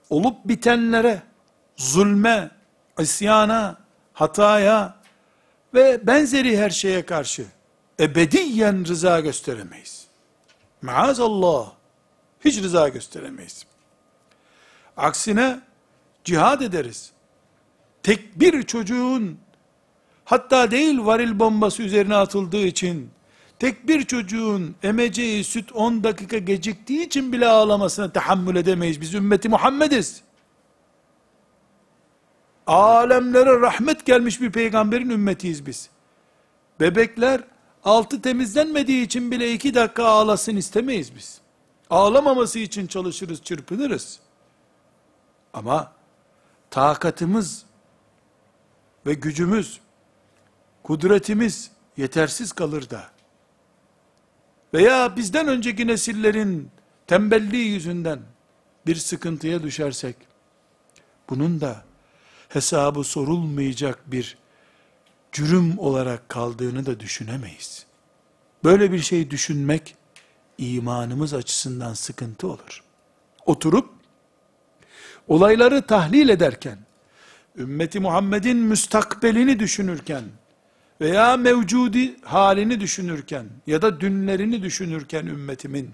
S1: olup bitenlere, zulme, isyana, hataya ve benzeri her şeye karşı ebediyen rıza gösteremeyiz. Maazallah, hiç rıza gösteremeyiz. Aksine cihad ederiz. Tek bir çocuğun hatta değil varil bombası üzerine atıldığı için tek bir çocuğun emeceği süt 10 dakika geciktiği için bile ağlamasına tahammül edemeyiz. Biz ümmeti Muhammediz. Alemlere rahmet gelmiş bir peygamberin ümmetiyiz biz. Bebekler altı temizlenmediği için bile iki dakika ağlasın istemeyiz biz. Ağlamaması için çalışırız, çırpınırız. Ama takatımız ve gücümüz, kudretimiz yetersiz kalır da veya bizden önceki nesillerin tembelliği yüzünden bir sıkıntıya düşersek, bunun da hesabı sorulmayacak bir cürüm olarak kaldığını da düşünemeyiz. Böyle bir şey düşünmek, imanımız açısından sıkıntı olur. Oturup, olayları tahlil ederken, ümmeti Muhammed'in müstakbelini düşünürken, veya mevcudi halini düşünürken, ya da dünlerini düşünürken ümmetimin,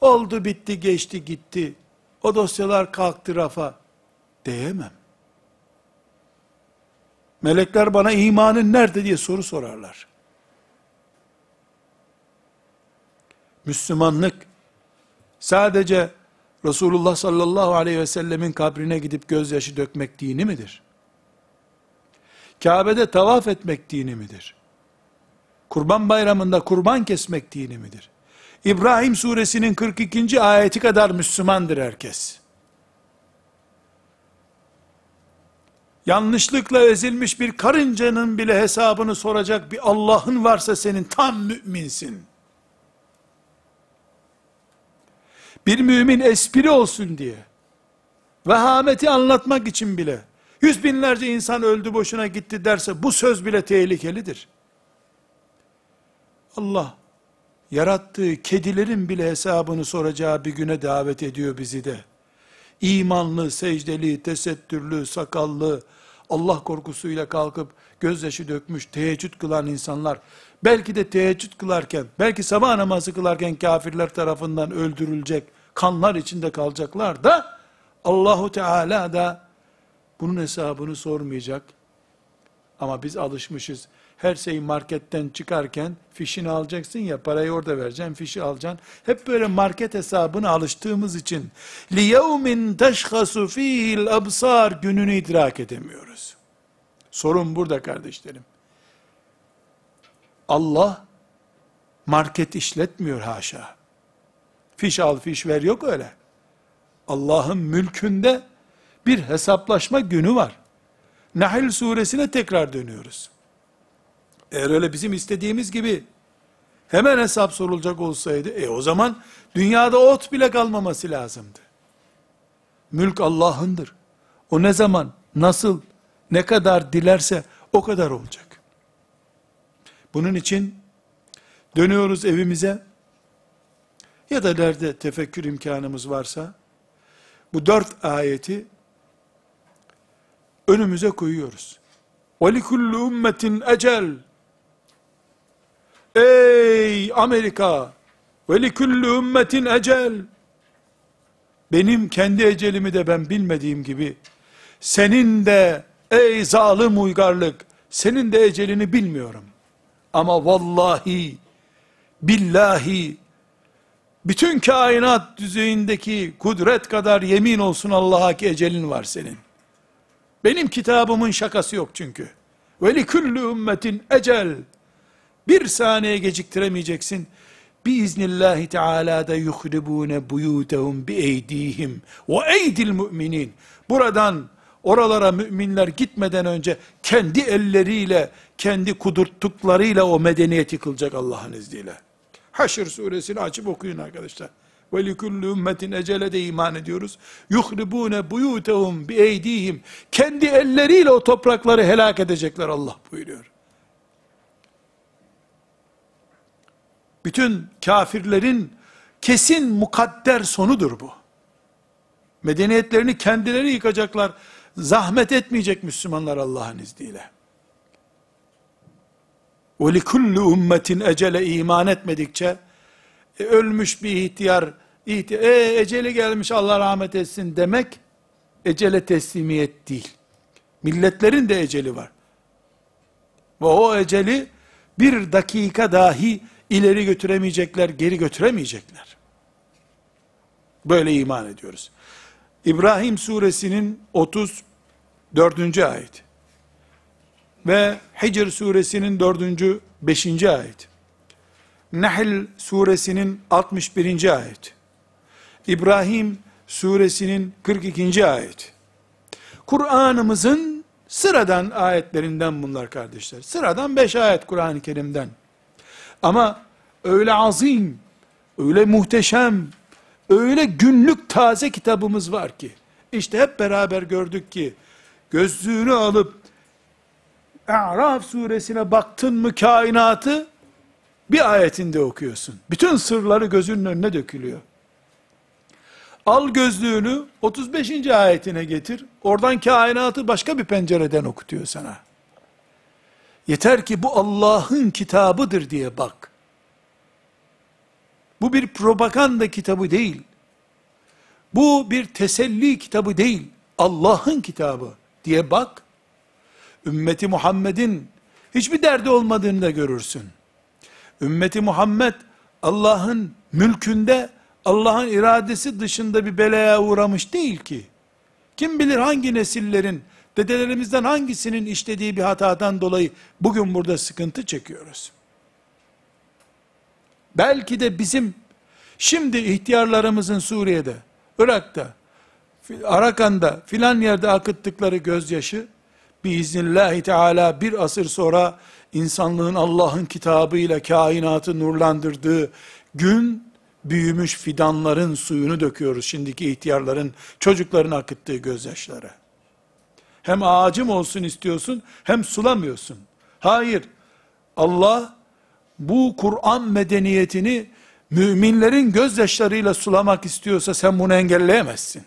S1: oldu bitti geçti gitti, o dosyalar kalktı rafa, diyemem. Melekler bana imanın nerede diye soru sorarlar. Müslümanlık sadece Resulullah sallallahu aleyhi ve sellemin kabrine gidip gözyaşı dökmek dini midir? Kabe'de tavaf etmek dini midir? Kurban bayramında kurban kesmek dini midir? İbrahim suresinin 42. ayeti kadar Müslümandır herkes. Yanlışlıkla ezilmiş bir karıncanın bile hesabını soracak bir Allah'ın varsa senin tam müminsin. Bir mümin espri olsun diye, vehameti anlatmak için bile, yüz binlerce insan öldü boşuna gitti derse, bu söz bile tehlikelidir. Allah, yarattığı kedilerin bile hesabını soracağı bir güne davet ediyor bizi de. İmanlı, secdeli, tesettürlü, sakallı, Allah korkusuyla kalkıp gözyaşı dökmüş, teheccüd kılan insanlar, belki de teheccüd kılarken, belki sabah namazı kılarken kafirler tarafından öldürülecek, kanlar içinde kalacaklar da, Allahu Teala da bunun hesabını sormayacak. Ama biz alışmışız, Her şeyi marketten çıkarken fişini alacaksın ya parayı orada vereceksin, fişi alacaksın. Hep böyle market hesabına alıştığımız için لِيَوْمٍ تَشْخَسُ ف۪يهِ الْأَبْصَارِ gününü idrak edemiyoruz. Sorun burada kardeşlerim. Allah market işletmiyor haşa. Fiş al fiş ver yok öyle. Allah'ın mülkünde bir hesaplaşma günü var. Nahl suresine tekrar dönüyoruz. Eğer öyle bizim istediğimiz gibi hemen hesap sorulacak olsaydı, e o zaman dünyada ot bile kalmaması lazımdı. Mülk Allah'ındır. O ne zaman, nasıl, ne kadar dilerse o kadar olacak. Bunun için dönüyoruz evimize ya da nerede tefekkür imkanımız varsa bu dört ayeti önümüze koyuyoruz. وَلِكُلُّ ümmetin ecel Ey Amerika! وَلِكُلُّ ümmetin ecel Benim kendi ecelimi de ben bilmediğim gibi, senin de ey zalim uygarlık, senin de ecelini bilmiyorum. Ama vallahi, billahi, bütün kainat düzeyindeki kudret kadar yemin olsun Allah'a ki ecelin var senin. Benim kitabımın şakası yok çünkü. Ve likülli ümmetin ecel. Bir saniye geciktiremeyeceksin. Biiznillahi Teala da yuhribune buyutehum bi eydihim ve eydil müminin. Buradan oralara müminler gitmeden önce kendi elleriyle, kendi kudurttuklarıyla o medeniyet yıkılacak Allah'ın izniyle. Haşr suresini açıp okuyun arkadaşlar Ve likulli ümmetin ecele de iman ediyoruz. Yuhribune buyutehum bi eydihim. Kendi elleriyle o toprakları helak edecekler Allah buyuruyor. Bütün kafirlerin kesin mukadder sonudur bu. Medeniyetlerini kendileri yıkacaklar. Zahmet etmeyecek Müslümanlar Allah'ın izniyle. وَلِكُلُّ ümmetin ecele iman etmedikçe, e, ölmüş bir ihtiyar, ihtiyar e, eceli gelmiş Allah rahmet etsin demek, ecele teslimiyet değil. Milletlerin de eceli var. Ve o eceli, bir dakika dahi ileri götüremeyecekler, geri götüremeyecekler. Böyle iman ediyoruz. İbrahim suresinin 34. ayet ve Hicr suresinin 4. 5. ayet. Nahl suresinin 61. ayet. İbrahim suresinin 42. ayet. Kur'an'ımızın sıradan ayetlerinden bunlar kardeşler. Sıradan 5 ayet Kur'an-ı Kerim'den. Ama öyle azim, öyle muhteşem, öyle günlük taze kitabımız var ki, işte hep beraber gördük ki, gözlüğünü alıp, A'raf suresine baktın mı kainatı, bir ayetinde okuyorsun. Bütün sırları gözünün önüne dökülüyor. Al gözlüğünü 35. ayetine getir. Oradan kainatı başka bir pencereden okutuyor sana. Yeter ki bu Allah'ın kitabıdır diye bak. Bu bir propaganda kitabı değil. Bu bir teselli kitabı değil. Allah'ın kitabı diye bak. Ümmeti Muhammed'in hiçbir derdi olmadığını da görürsün. Ümmeti Muhammed Allah'ın mülkünde Allah'ın iradesi dışında bir belaya uğramış değil ki. Kim bilir hangi nesillerin, dedelerimizden hangisinin işlediği bir hatadan dolayı bugün burada sıkıntı çekiyoruz. Belki de bizim şimdi ihtiyarlarımızın Suriye'de, Irak'ta, Arakan'da filan yerde akıttıkları gözyaşı biiznillahü teala bir asır sonra insanlığın Allah'ın kitabıyla kainatı nurlandırdığı gün büyümüş fidanların suyunu döküyoruz şimdiki ihtiyarların çocukların akıttığı gözyaşları. Hem ağacım olsun istiyorsun hem sulamıyorsun. Hayır. Allah bu Kur'an medeniyetini müminlerin gözyaşlarıyla sulamak istiyorsa sen bunu engelleyemezsin.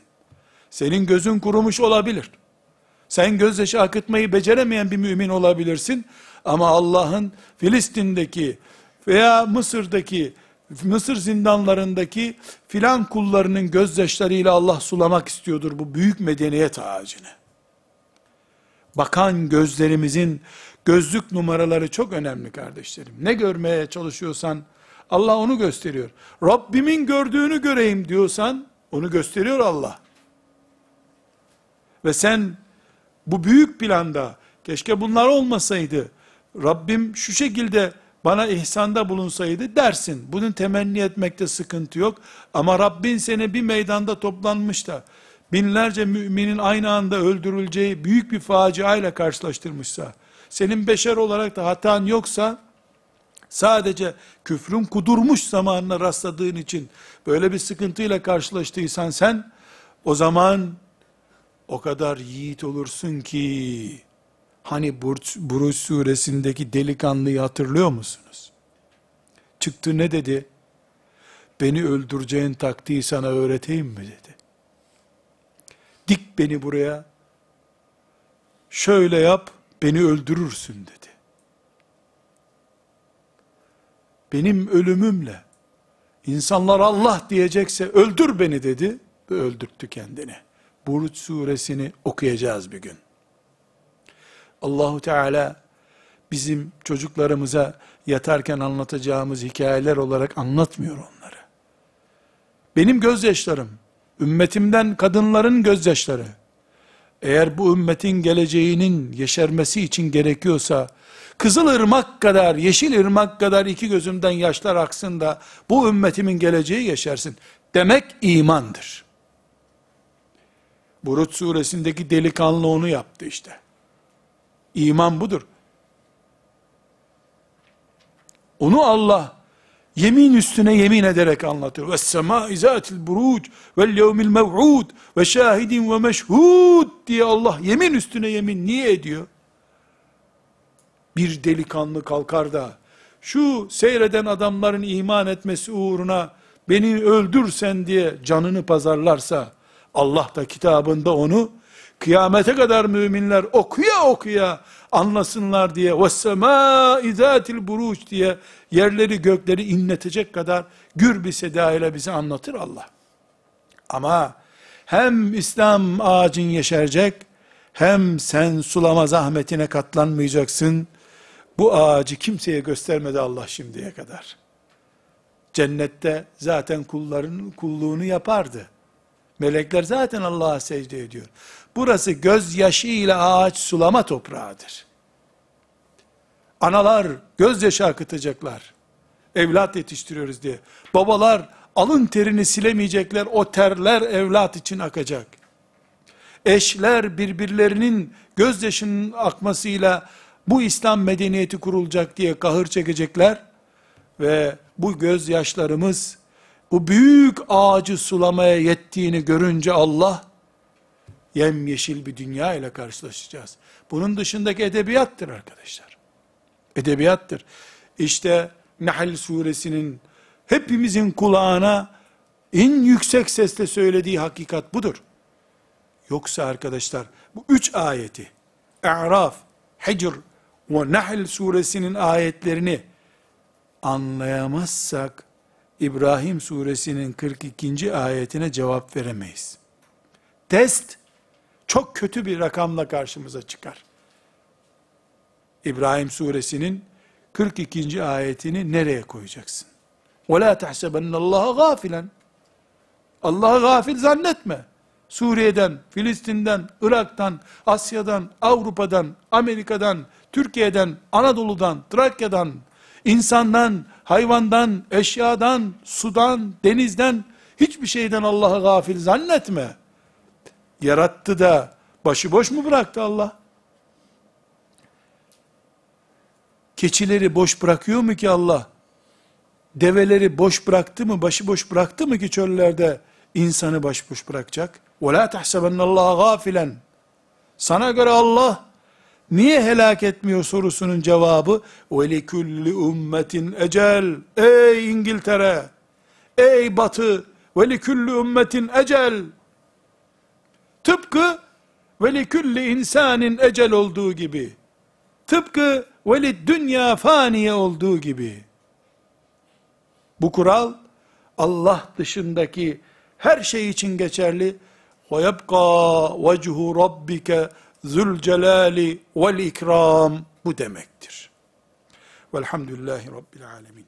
S1: Senin gözün kurumuş olabilir. Sen gözyaşı akıtmayı beceremeyen bir mümin olabilirsin. Ama Allah'ın Filistin'deki veya Mısır'daki Mısır zindanlarındaki filan kullarının gözyaşlarıyla Allah sulamak istiyordur bu büyük medeniyet ağacını. Bakan gözlerimizin Gözlük numaraları çok önemli kardeşlerim. Ne görmeye çalışıyorsan Allah onu gösteriyor. Rabbimin gördüğünü göreyim diyorsan onu gösteriyor Allah. Ve sen bu büyük planda keşke bunlar olmasaydı, Rabbim şu şekilde bana ihsanda bulunsaydı dersin. Bunun temenni etmekte sıkıntı yok. Ama Rabbin seni bir meydanda toplanmış da binlerce müminin aynı anda öldürüleceği büyük bir faciayla karşılaştırmışsa, senin beşer olarak da hatan yoksa, sadece küfrün kudurmuş zamanına rastladığın için böyle bir sıkıntıyla karşılaştıysan sen, o zaman o kadar yiğit olursun ki, hani Burç, Buruç suresindeki delikanlıyı hatırlıyor musunuz? Çıktı ne dedi? Beni öldüreceğin taktiği sana öğreteyim mi dedi. Dik beni buraya, şöyle yap, beni öldürürsün dedi. Benim ölümümle, insanlar Allah diyecekse öldür beni dedi ve öldürttü kendini. Buruç suresini okuyacağız bir gün. Allahu Teala bizim çocuklarımıza yatarken anlatacağımız hikayeler olarak anlatmıyor onları. Benim gözyaşlarım, ümmetimden kadınların gözyaşları, eğer bu ümmetin geleceğinin yeşermesi için gerekiyorsa, Kızıl ırmak kadar, yeşil ırmak kadar iki gözümden yaşlar aksın da, bu ümmetimin geleceği yeşersin. Demek imandır. Burut suresindeki delikanlı onu yaptı işte. İman budur. Onu Allah yemin üstüne yemin ederek anlatıyor. Ve sema izatil buruc vel yevmil mev'ud ve şahidin ve meşhud diye Allah yemin üstüne yemin niye ediyor? Bir delikanlı kalkar da şu seyreden adamların iman etmesi uğruna beni öldürsen diye canını pazarlarsa Allah da kitabında onu kıyamete kadar müminler okuya okuya anlasınlar diye وَالسَّمَا اِذَاتِ buruç diye yerleri gökleri inletecek kadar gür bir seda ile bize anlatır Allah. Ama hem İslam ağacın yeşerecek, hem sen sulama zahmetine katlanmayacaksın. Bu ağacı kimseye göstermedi Allah şimdiye kadar. Cennette zaten kulların kulluğunu yapardı. Melekler zaten Allah'a secde ediyor. Burası gözyaşı ile ağaç sulama toprağıdır. Analar gözyaşı akıtacaklar. Evlat yetiştiriyoruz diye. Babalar alın terini silemeyecekler. O terler evlat için akacak. Eşler birbirlerinin gözyaşının akmasıyla bu İslam medeniyeti kurulacak diye kahır çekecekler. Ve bu gözyaşlarımız bu büyük ağacı sulamaya yettiğini görünce Allah yemyeşil bir dünya ile karşılaşacağız. Bunun dışındaki edebiyattır arkadaşlar. Edebiyattır. İşte Nahl suresinin hepimizin kulağına en yüksek sesle söylediği hakikat budur. Yoksa arkadaşlar bu üç ayeti A'raf, Hicr ve Nahl suresinin ayetlerini anlayamazsak İbrahim suresinin 42. ayetine cevap veremeyiz. Test çok kötü bir rakamla karşımıza çıkar. İbrahim suresinin 42. ayetini nereye koyacaksın? وَلَا تَحْسَبَنَّ اللّٰهَ غَافِلًا Allah'ı gafil zannetme. Suriye'den, Filistin'den, Irak'tan, Asya'dan, Avrupa'dan, Amerika'dan, Türkiye'den, Anadolu'dan, Trakya'dan, insandan, hayvandan, eşyadan, sudan, denizden, hiçbir şeyden Allah'ı gafil zannetme. Yarattı da başıboş mu bıraktı Allah? Keçileri boş bırakıyor mu ki Allah? Develeri boş bıraktı mı, başıboş bıraktı mı ki çöllerde insanı başıboş bırakacak? وَلَا تَحْسَبَنَّ اللّٰهَ غَافِلًا Sana göre Allah niye helak etmiyor sorusunun cevabı وَلِكُلِّ ümmetin ecel Ey İngiltere, ey Batı, وَلِكُلِّ ümmetin ecel Tıpkı وَلِكُلِّ insanin ecel olduğu gibi, tıpkı velid dünya faniye olduğu gibi. Bu kural Allah dışındaki her şey için geçerli. وَيَبْقَى وَجْهُ رَبِّكَ ذُلْ جَلَالِ وَالْاِكْرَامِ bu demektir. Velhamdülillahi Rabbil Alemin.